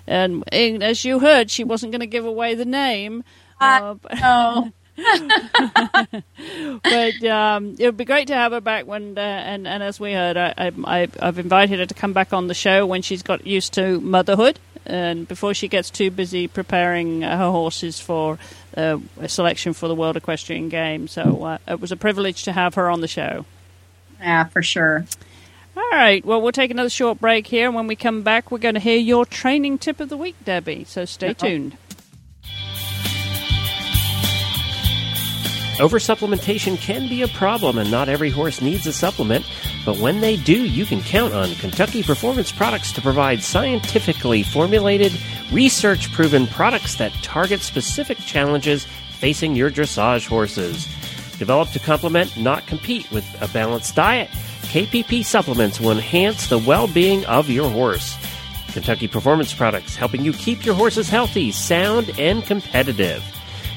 And, as you heard, she wasn't going to give away the name. Uh, <laughs> no. <laughs> but um, it would be great to have her back when, uh, and, and as we heard, I, I, I've invited her to come back on the show when she's got used to motherhood and before she gets too busy preparing her horses for uh, a selection for the World Equestrian Games. So uh, it was a privilege to have her on the show. Yeah, for sure. All right. Well, we'll take another short break here. And when we come back, we're going to hear your training tip of the week, Debbie. So stay tuned. Oversupplementation can be a problem, and not every horse needs a supplement. But when they do, you can count on Kentucky Performance Products to provide scientifically formulated, research proven products that target specific challenges facing your dressage horses. Developed to complement, not compete with a balanced diet, KPP supplements will enhance the well being of your horse. Kentucky Performance Products helping you keep your horses healthy, sound, and competitive.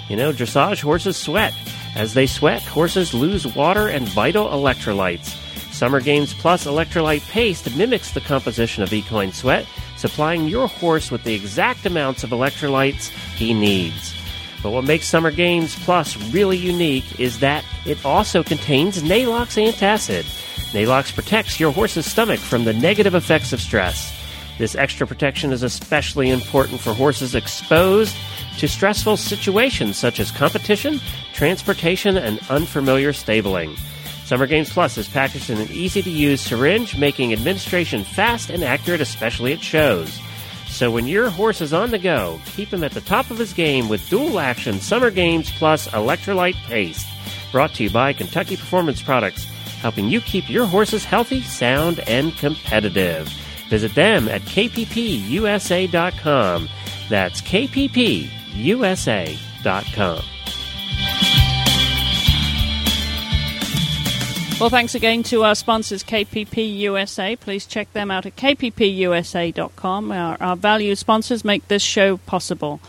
You know, dressage horses sweat. As they sweat, horses lose water and vital electrolytes. Summer Games Plus Electrolyte Paste mimics the composition of equine sweat, supplying your horse with the exact amounts of electrolytes he needs. But what makes Summer Games Plus really unique is that it also contains Neigh-Lox antacid. Neigh-Lox protects your horse's stomach from the negative effects of stress. This extra protection is especially important for horses exposed to stressful situations such as competition, transportation, and unfamiliar stabling. Summer Games Plus is packaged in an easy to use syringe, making administration fast and accurate, especially at shows. So when your horse is on the go, keep him at the top of his game with dual action Summer Games Plus Electrolyte Paste. Brought to you by Kentucky Performance Products, helping you keep your horses healthy, sound, and competitive. Visit them at kppusa.com. That's kppusa.com. Well, thanks again to our sponsors, KPP USA. Please check them out at kppusa.com. Our, our valued sponsors make this show possible.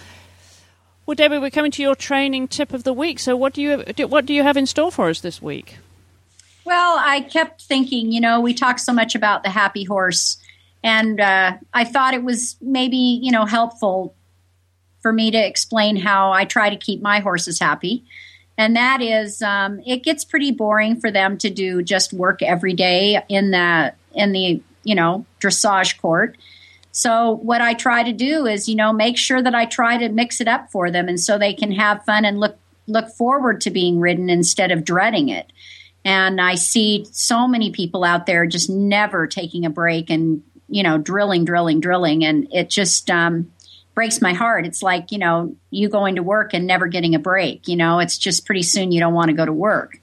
Well, Debbie, we're coming to your training tip of the week. So, what do you what do you have in store for us this week? Well, I kept thinking, you know, we talk so much about the happy horse, and uh, I thought it was maybe you know helpful for me to explain how I try to keep my horses happy. And that is um, it gets pretty boring for them to do just work every day in the in the you know dressage court. So what i try to do is you know make sure that i try to mix it up for them and so they can have fun and look look forward to being ridden instead of dreading it and i see so many people out there just never taking a break and you know drilling drilling drilling and it just um, breaks my heart. It's like, you know, you going to work and never getting a break. You know, it's just pretty soon you don't want to go to work.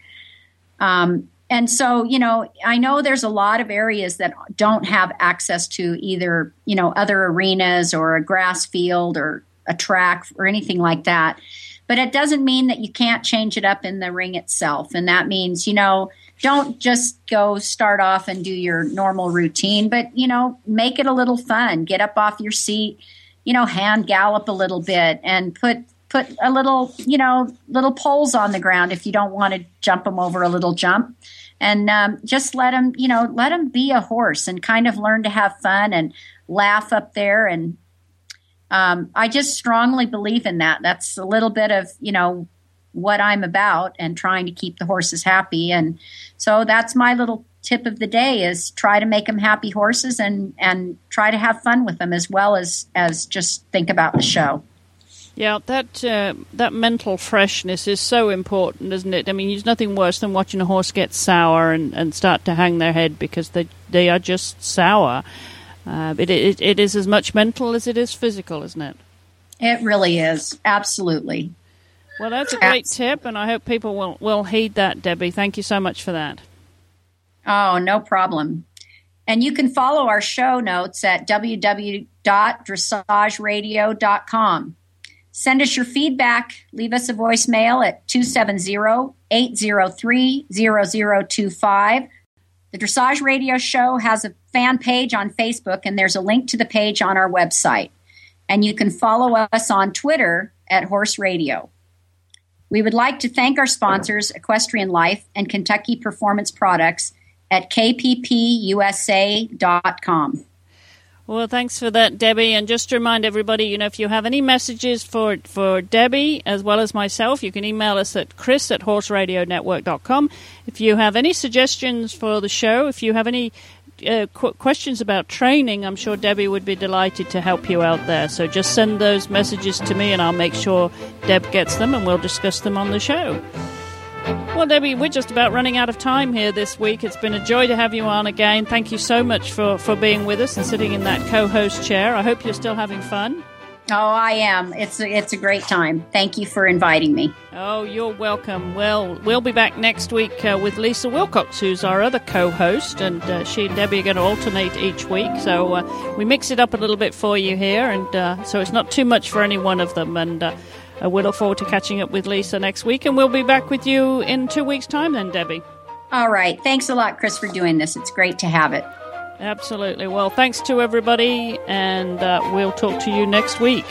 Um, and so, you know, I know there's a lot of areas that don't have access to either, you know, other arenas or a grass field or a track or anything like that. But it doesn't mean that you can't change it up in the ring itself. And that means, you know, don't just go start off and do your normal routine, but, you know, make it a little fun. Get up off your seat, you know, hand gallop a little bit and put put a little, you know, little poles on the ground if you don't want to jump them over a little jump. And um, just let them, you know, let them be a horse and kind of learn to have fun and laugh up there. And um, I just strongly believe in that. That's a little bit of, you know, what I'm about and trying to keep the horses happy. And so that's my little tip of the day is try to make them happy horses and, and try to have fun with them as well as, as just think about the show. Yeah, that uh, that mental freshness is so important, isn't it? I mean, there's nothing worse than watching a horse get sour and, and start to hang their head because they they are just sour. Uh, it, it it is as much mental as it is physical, isn't it? It really is, absolutely. Well, that's a great tip, and I hope people will will heed that, Debbie. Thank you so much for that. Oh, no problem. And you can follow our show notes at www.dressageradio.com. Send us your feedback. Leave us a voicemail at 270 803 0025. The Dressage Radio Show has a fan page on Facebook, and there's a link to the page on our website. And you can follow us on Twitter at Horse Radio. We would like to thank our sponsors, Equestrian Life and Kentucky Performance Products, at kppusa.com. Well, thanks for that, Debbie. And just to remind everybody, you know, if you have any messages for, for Debbie as well as myself, you can email us at chris at horseradionetwork.com. If you have any suggestions for the show, if you have any uh, qu- questions about training, I'm sure Debbie would be delighted to help you out there. So just send those messages to me and I'll make sure Deb gets them and we'll discuss them on the show. Well, Debbie, we're just about running out of time here this week. It's been a joy to have you on again. Thank you so much for, for being with us and sitting in that co host chair. I hope you're still having fun. Oh, I am. It's a, it's a great time. Thank you for inviting me. Oh, you're welcome. Well, we'll be back next week uh, with Lisa Wilcox, who's our other co-host, and uh, she and Debbie are going to alternate each week. So uh, we mix it up a little bit for you here, and uh, so it's not too much for any one of them. And uh, uh, we look forward to catching up with Lisa next week, and we'll be back with you in two weeks' time then, Debbie. All right. Thanks a lot, Chris, for doing this. It's great to have it. Absolutely. Well, thanks to everybody, and uh, we'll talk to you next week.